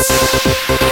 ます